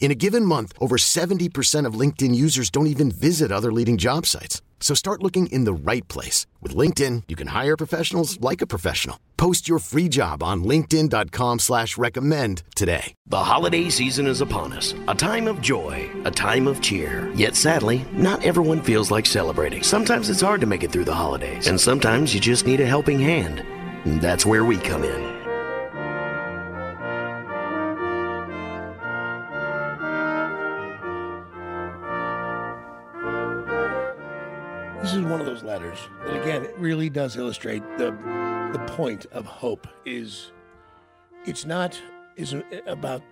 In a given month, over 70% of LinkedIn users don't even visit other leading job sites. So start looking in the right place. With LinkedIn, you can hire professionals like a professional. Post your free job on linkedin.com slash recommend today. The holiday season is upon us. A time of joy, a time of cheer. Yet sadly, not everyone feels like celebrating. Sometimes it's hard to make it through the holidays. And sometimes you just need a helping hand. That's where we come in. This is one of those letters that, again, it really does illustrate the the point of hope. Is it's not isn't about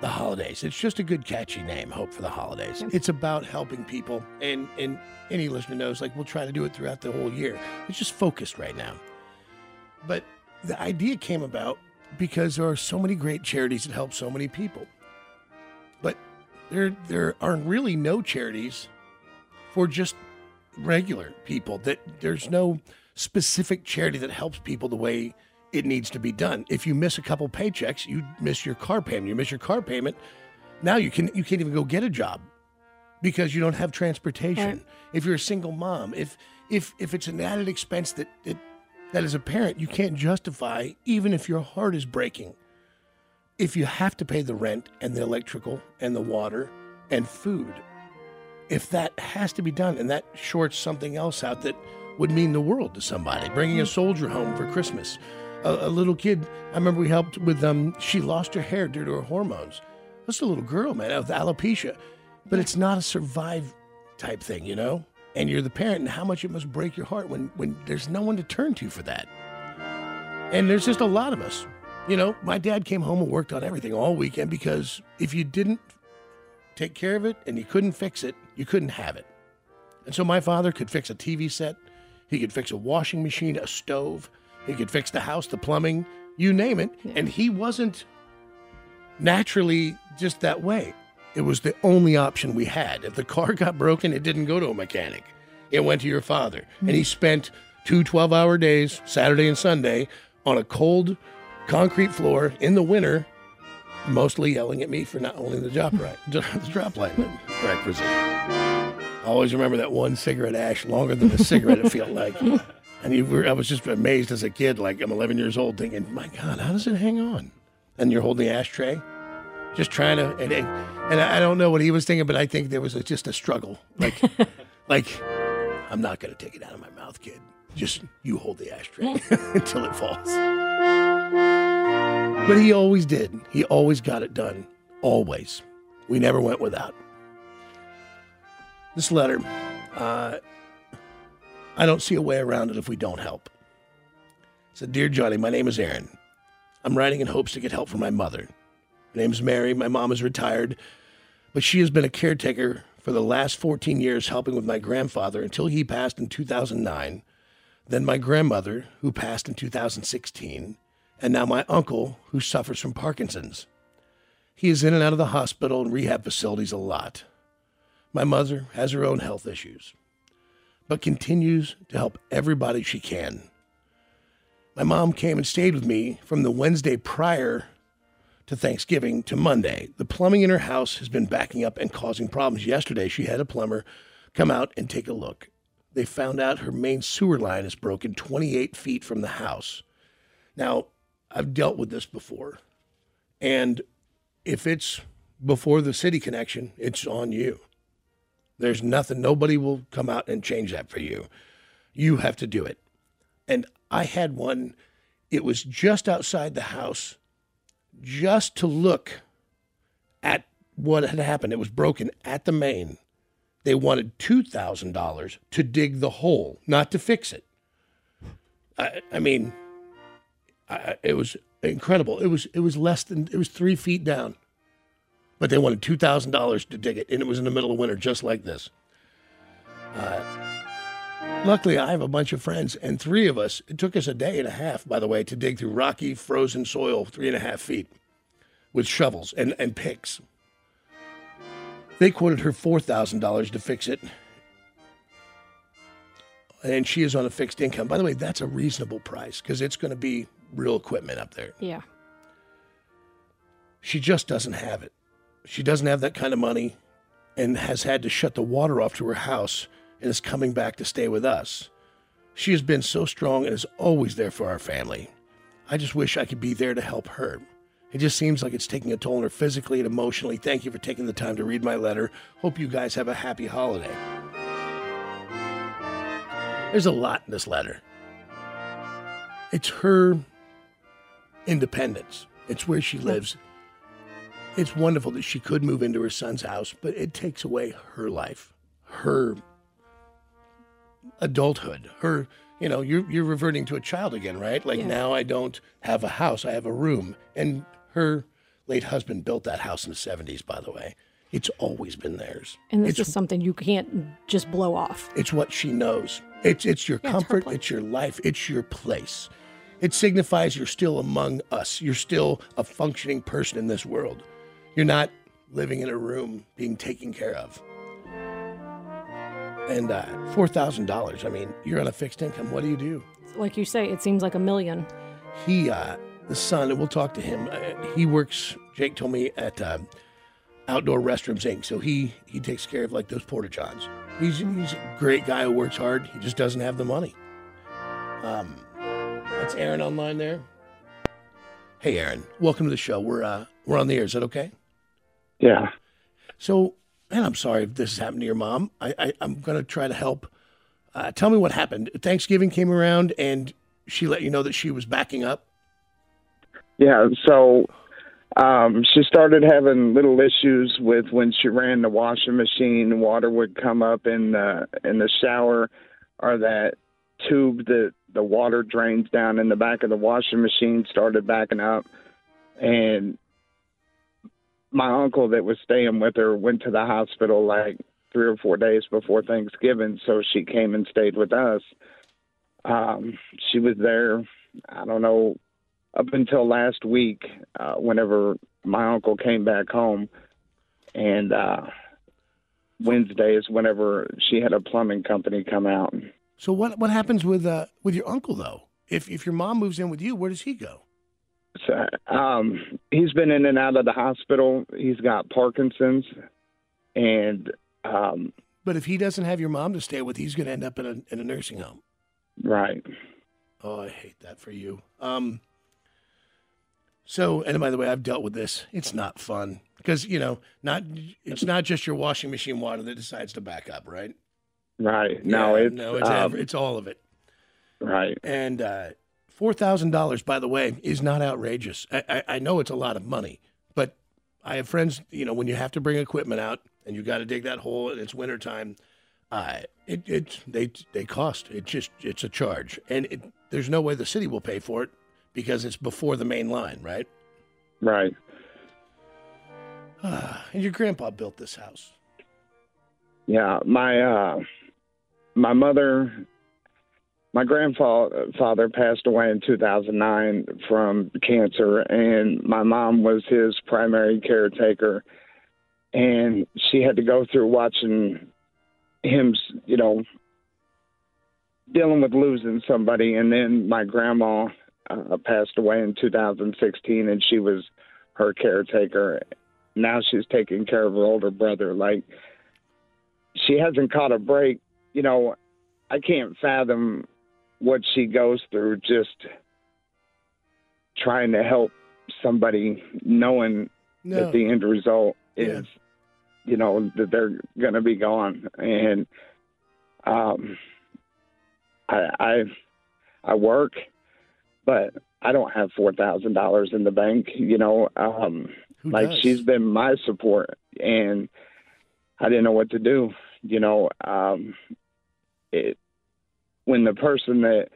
the holidays. It's just a good catchy name, Hope for the Holidays. It's about helping people, and and any listener knows, like we'll try to do it throughout the whole year. It's just focused right now. But the idea came about because there are so many great charities that help so many people. But there there are really no charities for just regular people that there's no specific charity that helps people the way it needs to be done. If you miss a couple paychecks, you miss your car payment. You miss your car payment. Now you can you can't even go get a job because you don't have transportation. Right. If you're a single mom, if if if it's an added expense that that that as a parent you can't justify even if your heart is breaking. If you have to pay the rent and the electrical and the water and food, if that has to be done and that shorts something else out that would mean the world to somebody, bringing a soldier home for Christmas. A, a little kid, I remember we helped with, um, she lost her hair due to her hormones. That's a little girl, man, with alopecia. But it's not a survive type thing, you know? And you're the parent, and how much it must break your heart when, when there's no one to turn to for that. And there's just a lot of us. You know, my dad came home and worked on everything all weekend because if you didn't take care of it and you couldn't fix it, you couldn't have it. And so my father could fix a TV set, he could fix a washing machine, a stove, he could fix the house, the plumbing, you name it. And he wasn't naturally just that way. It was the only option we had. If the car got broken, it didn't go to a mechanic. It went to your father. And he hmm. spent two 12 hour days, Saturday and Sunday, on a cold concrete floor in the winter mostly yelling at me for not holding the drop right, the drop light in the correct position. I always remember that one cigarette ash longer than a cigarette it felt like. And you were, I was just amazed as a kid, like I'm 11 years old, thinking, my God, how does it hang on? And you're holding the ashtray, just trying to, and, and, I don't know what he was thinking, but I think there was a, just a struggle. Like, like, I'm not going to take it out of my mouth, kid. Just you hold the ashtray until it falls. But he always did. He always got it done. Always. We never went without. This letter, uh, I don't see a way around it if we don't help. It said, Dear Johnny, my name is Aaron. I'm writing in hopes to get help from my mother. Her name's Mary. My mom is retired, but she has been a caretaker for the last 14 years, helping with my grandfather until he passed in 2009, then my grandmother, who passed in 2016 and now my uncle, who suffers from Parkinson's. He is in and out of the hospital and rehab facilities a lot. My mother has her own health issues, but continues to help everybody she can. My mom came and stayed with me from the Wednesday prior to Thanksgiving to Monday. The plumbing in her house has been backing up and causing problems. Yesterday, she had a plumber come out and take a look. They found out her main sewer line is broken 28 feet from the house. Now, I've dealt with this before. And if it's before the city connection, it's on you. There's nothing, nobody will come out and change that for you. You have to do it. And I had one It was just outside the house, just to look at what had happened. It was broken at the main. They wanted $2,000 to dig the hole, not to fix it. I, I mean, I, it was incredible. It was it was less than it was three feet down, but they wanted two thousand dollars to dig it, and it was in the middle of winter, just like this. Uh, luckily, I have a bunch of friends, and three of us. It took us a day and a half, by the way, to dig through rocky, frozen soil, three and a half feet, with shovels and and picks. They quoted her four thousand dollars to fix it, and she is on a fixed income. By the way, that's a reasonable price because it's going to be real equipment up there. Yeah. She just doesn't have it. She doesn't have that kind of money and has had to shut the water off to her house and is coming back to stay with us. She has been so strong and is always there for our family. I just wish I could be there to help her. It just seems like it's taking a toll on her physically and emotionally. Thank you for taking the time to read my letter. Hope you guys have a happy holiday. There's a lot in this letter. It's her independence. It's where she lives. It's wonderful that she could move into her son's house, but it takes away her life, her adulthood, her, you know, you're, you're reverting to a child again, right? Like Yeah. now I don't have a house, I have a room. And her late husband built that house in the 70s, by the way. It's always been theirs. And this it's, is something you can't just blow off. it's what she knows. It's it's your Yeah, comfort, place. it's your life, it's your place. It signifies you're still among us. You're still a functioning person in this world. You're not living in a room being taken care of. And uh, four thousand dollars. I mean, you're on a fixed income. What do you do? Like you say, it seems like a million. He, uh, the son, and we'll talk to him. Uh, he works. Jake told me at uh, Outdoor Restrooms Inc. So he he takes care of like those porta johns. He's he's a great guy who works hard. He just doesn't have the money. Um, that's Aaron online there. Hey, Aaron, welcome to the show. We're uh, we're on the air. Is that okay? Yeah. So, and I'm sorry if this has happened to your mom. I, I I'm gonna try to help. Uh, tell me what happened. Thanksgiving came around and she let you know that she was backing up. Yeah. So um, she started having little issues with when she ran the washing machine. Water would come up in the in the shower, or that tube that the water drains down in the back of the washing machine started backing up, and my uncle that was staying with her went to the hospital like three or four days before Thanksgiving, so she came and stayed with us. Um, she was there, I don't know, up until last week, uh, whenever my uncle came back home, and uh, Wednesday is whenever she had a plumbing company come out. So what what happens with uh with your uncle though? If if your mom moves in with you, where does he go? So, um, he's been in and out of the hospital. He's got Parkinson's, and um, But if he doesn't have your mom to stay with, he's going to end up in a in a nursing home. right, Oh, I hate that for you. Um. So, and by the way, I've dealt with this. It's not fun because you know, not it's not just your washing machine water that decides to back up, right? Right. No, Yeah, it's no, it's um, it's all of it. right. And uh, four thousand dollars, by the way, is not outrageous. I, I, I know it's a lot of money, but I have friends. You know, when you have to bring equipment out and you got to dig that hole and it's wintertime, uh, it it they they cost. It just it's a charge, and it, there's no way the city will pay for it because it's before the main line, right? Right. And your grandpa built this house. Yeah, my uh my mother my grandfather passed away in 2009 from cancer and my mom was his primary caretaker and she had to go through watching him, you know, dealing with losing somebody and then my grandma uh, passed away in 2016 and she was her caretaker. Now she's taking care of her older brother like she hasn't caught a break. You know, I can't fathom what she goes through just trying to help somebody knowing No, that the end result Yeah. is you know that they're going to be gone and um I I I work but I don't have four thousand dollars in the bank. You know, um, Who like does? she's been my support, and I didn't know what to do. You know, um, it when the person that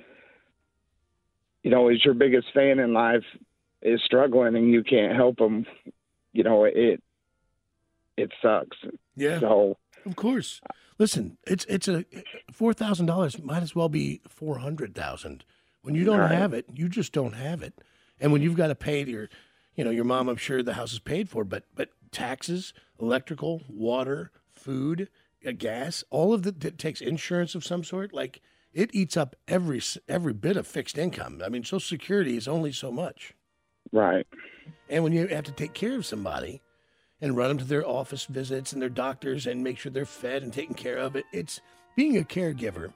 you know is your biggest fan in life is struggling and you can't help them. You know, it it sucks. yeah. So Of course. Listen, it's it's a four thousand dollars might as well be four hundred thousand. When you don't Right. have it, you just don't have it. And when you've got to pay your, you know, your mom, I'm sure the house is paid for, but but taxes, electrical, water, food, gas, all of that that takes insurance of some sort. Like it eats up every every bit of fixed income. I mean, Social Security is only so much. right, And when you have to take care of somebody and run them to their office visits and their doctors and make sure they're fed and taken care of, it, it's being a caregiver.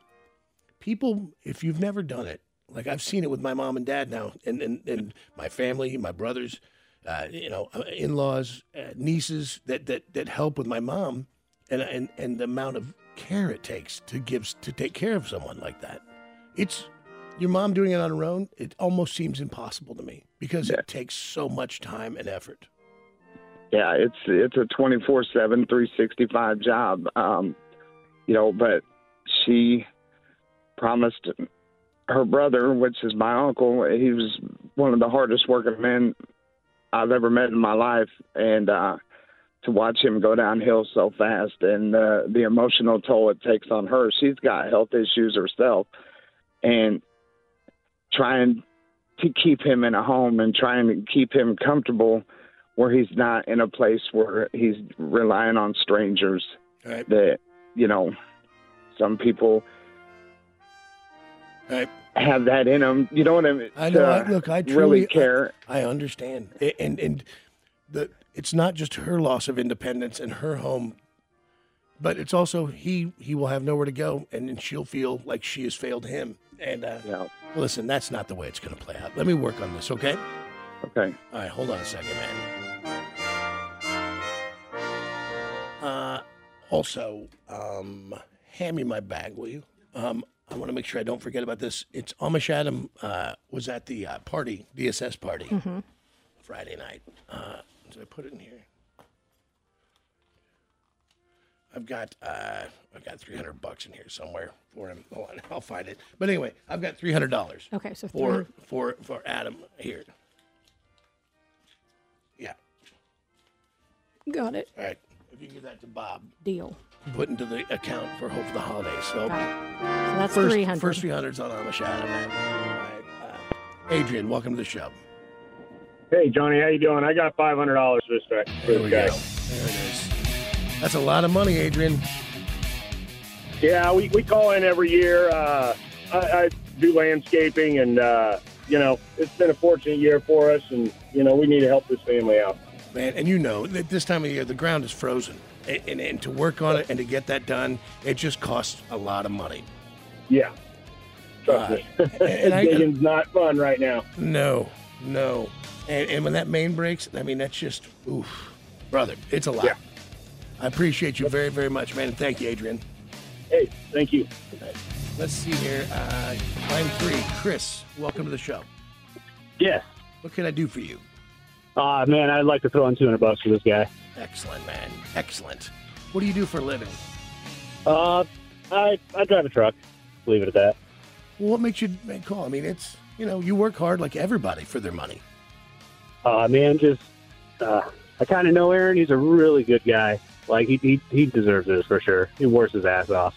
People, if you've never done it, like I've seen it with my mom and dad now, and, and, and my family, my brothers, uh, you know, in laws, uh, nieces that, that, that help with my mom, and, and, and the amount of care it takes to give to take care of someone like that. It's your mom doing it on her own, it almost seems impossible to me because Yeah. it takes so much time and effort. yeah, it's it's a twenty four seven, three sixty five job. Um, you know, but she promised her brother, which is my uncle, he was one of the hardest working men I've ever met in my life, and uh, to watch him go downhill so fast and uh, the emotional toll it takes on her. She's got health issues herself, and trying to keep him in a home and trying to keep him comfortable where he's not in a place where he's relying on strangers All right. that you know some people All right. have that in them you know what i mean I know. To I, look, I truly really care I, I understand, and and the it's not just her loss of independence and her home, but it's also he he will have nowhere to go, and then she'll feel like she has failed him. And uh, you know listen, that's not the way it's going to play out. Let me work on this, okay? okay All right, hold on a second, man. Uh, also, um, hand me my bag, will you? Um, I want to make sure I don't forget about this. It's Amish Adam uh, was at the uh, party, DSS party, Friday night. Uh, did I put it in here? I've got uh, I've got three hundred bucks in here somewhere for him. Hold on, I'll find it. But anyway, I've got three hundred dollars Okay, so for 300 for for Adam here. Yeah. got it. All right. If you can give that to Bob, Deal. put into the account for Hope for the Holidays. So Got it. So that's first, 300. first 300's on Amish Adam. man. All right. Uh, Adrian, welcome to the show. Hey, Johnny, how you doing? I got five hundred dollars for this guy. There we this go. There it is. That's a lot of money, Adrian. Yeah, we, we call in every year. Uh, I, I do landscaping, and uh, you know it's been a fortunate year for us, and you know we need to help this family out. Man, and you know that this time of year the ground is frozen, and, and, and to work on it and to get that done, it just costs a lot of money. Yeah, trust Uh, me. and I- Digging's not fun right now. No, no, and, and when that main breaks, I mean that's just oof, brother, it's a lot. Yeah. I appreciate you very, very much, man, thank you, Adrian. Hey, thank you. Let's see here. Uh, line three, Chris. Welcome to the show. Yes. What can I do for you? Uh, man, I'd like to throw in 200 bucks for this guy. Excellent, man. Excellent. What do you do for a living? Uh, I, I drive a truck. Leave it at that. Well, what makes you make call? I mean, it's you know you work hard like everybody for their money. Uh, man, just, uh, I kind of know Aaron. He's a really good guy. Like, he, he, he deserves this for sure. He works his ass off.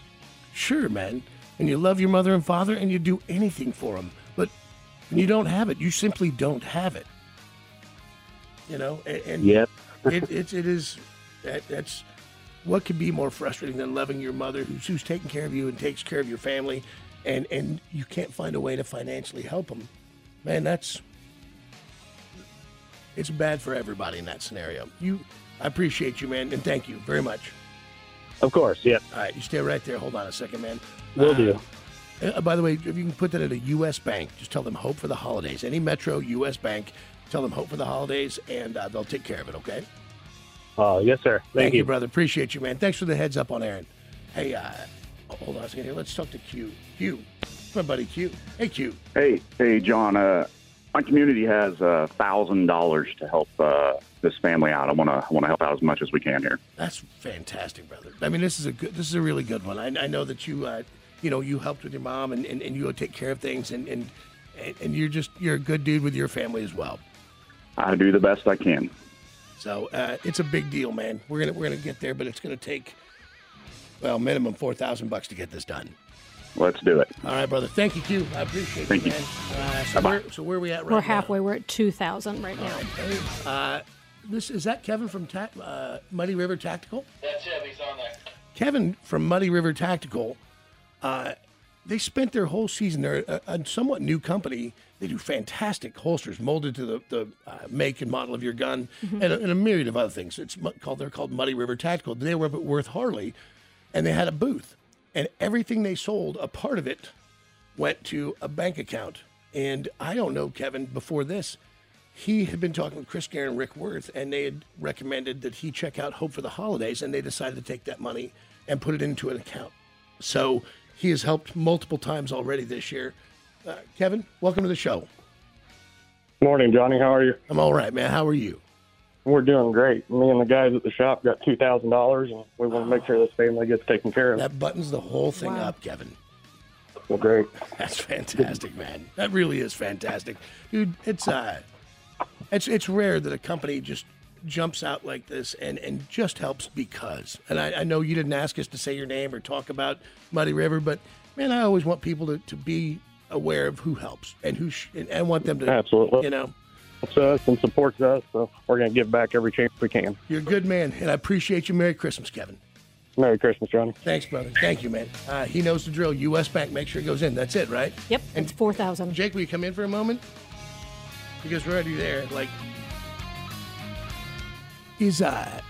Sure, man. And you love your mother and father, and you do anything for them. But when you don't have it, you simply don't have it. You know, and, and Yep. it, it's it is that, that's what could be more frustrating than loving your mother who's who's taking care of you and takes care of your family, and and you can't find a way to financially help them. Man, that's it's bad for everybody in that scenario. You, I appreciate you, man, and thank you very much. Of course, yeah. All right, you stay right there. Hold on a second, man. Will Uh, do. uh, by the way, if you can put that at a U.S. bank, just tell them Hope for the Holidays. Any Metro U.S. bank, tell them Hope for the Holidays, and uh, they'll take care of it. Okay. Uh, yes, sir. Thank, you. brother. Appreciate you, man. Thanks for the heads up on Aaron. Hey, uh, hold on a second here. Let's talk to Q. Q, my buddy Q. Hey, Q. Hey, hey, John. Uh, my community has a thousand dollars to help uh, this family out. I want to want to help out as much as we can here. That's fantastic, brother. I mean, this is a good. This is a really good one. I, I know that you, uh, you know, you helped with your mom, and, and, and you take care of things, and, and and you're just you're a good dude with your family as well. I do the best I can. So uh, it's a big deal, man. We're gonna we're gonna get there, but it's gonna take well minimum four thousand bucks to get this done. Let's do it. All right, brother. Thank you, Q. I appreciate it. Thank you, you. Uh, so, where, so where are we at right We're now? halfway. We're at 2,000 right now. Uh, this is that Kevin from Ta- uh, Muddy River Tactical. That's him. He's on there. Kevin from Muddy River Tactical. Uh, they spent their whole season. They're a, a somewhat new company. They do fantastic holsters molded to the, the uh, make and model of your gun, and, a, and a myriad of other things. It's called they're called Muddy River Tactical. They were up at Worth Harley, and they had a booth, and everything they sold, a part of it, went to a bank account. And I don't know Kevin before this. He had been talking with Chris Gare and Rick Worth, and they had recommended that he check out Hope for the Holidays, and they decided to take that money and put it into an account. So he has helped multiple times already this year. Uh, Kevin, welcome to the show. Morning, Johnny. How are you? I'm all right, man. How are you? We're doing great. Me and the guys at the shop got two thousand dollars, and we want to make sure this family gets taken care of. That buttons the whole thing up, Kevin. Well, great. That's fantastic, man. That really is fantastic, dude. It's uh, it's it's rare that a company just jumps out like this and and just helps because. And I, I know you didn't ask us to say your name or talk about Muddy River, but man, I always want people to, to be aware of who helps and who sh- and I want them to Absolutely. You know, It's us and supports us, so we're going to give back every chance we can. you're a good man, and I appreciate you. Merry Christmas, Kevin. Merry Christmas, Johnny. Thanks, brother. Thank you, man. Uh, he knows the drill. U.S. Bank, make sure it goes in. That's it, right? Yep, it's 4,000. Jake, will you come in for a moment? Because we're already there. Like, is uh,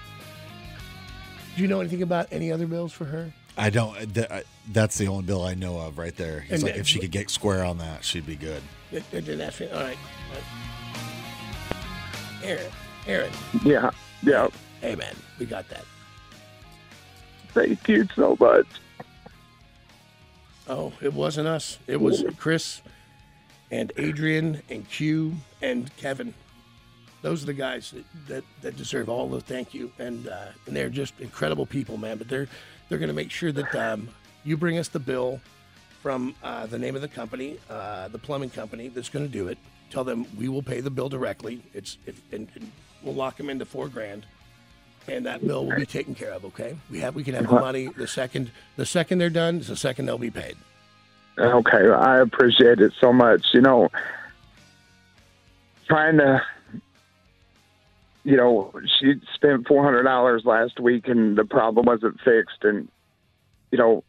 do you know anything about any other bills for her? I don't. Th- I- that's the only bill I know of right there. He's And like, that- if she could get square on that, she'd be good. That- that- that's it. All right. Aaron, Aaron. Yeah, yeah. Hey, man, we got that. Thank you so much. Oh, it wasn't us. It was Chris and Adrian and Q and Kevin. Those are the guys that, that, that deserve all the thank you, and uh, and they're just incredible people, man. But they're they're going to make sure that um, you bring us the bill from uh, the name of the company, uh, the plumbing company that's going to do it. Tell them we will pay the bill directly. It's if, and, and we'll lock them into four grand, and that bill will be taken care of. Okay, we have we can have the uh-huh. money the second the second they're done. is the second they'll be paid. Okay, I appreciate it so much. You know, trying to, you know, she spent four hundred dollars last week, and the problem wasn't fixed. And you know,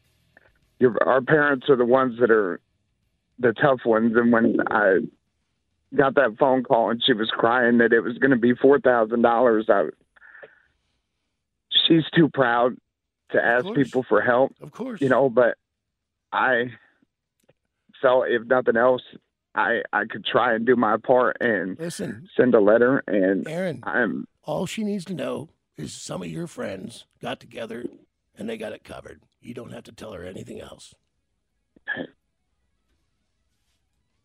your our parents are the ones that are the tough ones. And when I got that phone call and she was crying that it was going to be four thousand dollars, I she's too proud to ask people for help. Of course. You know, but I felt if nothing else, I I could try and do my part and Listen, send a letter. And Aaron, I'm all she needs to know is some of your friends got together and they got it covered. You don't have to tell her anything else.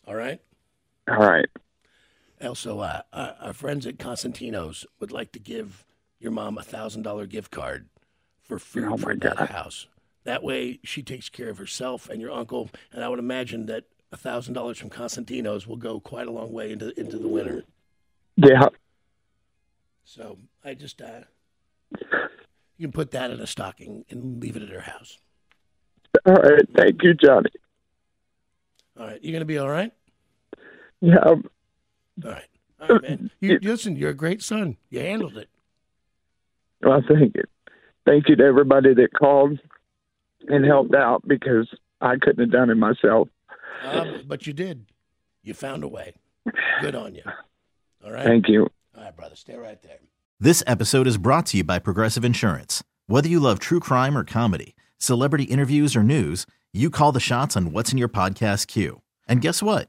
All right. All right. Also, uh, our, our friends at Cosentino's would like to give your mom a thousand dollar gift card for food Oh, for God. house. That way, she takes care of herself and your uncle. And I would imagine that a thousand dollars from Cosentino's will go quite a long way into into the winter. Yeah. So I just uh, you can put that in a stocking and leave it at her house. All right. Thank you, Johnny. All right, you gonna be all right? Yeah. All right, all right, man. You listen. You're a great son. You handled it. Well, thank you. Thank you to everybody that called and helped out because I couldn't have done it myself. Um, but you did. You found a way. Good on you. All right. Thank you. All right, brother. Stay right there. This episode is brought to you by Progressive Insurance. Whether you love true crime or comedy, celebrity interviews or news, you call the shots on what's in your podcast queue. And guess what?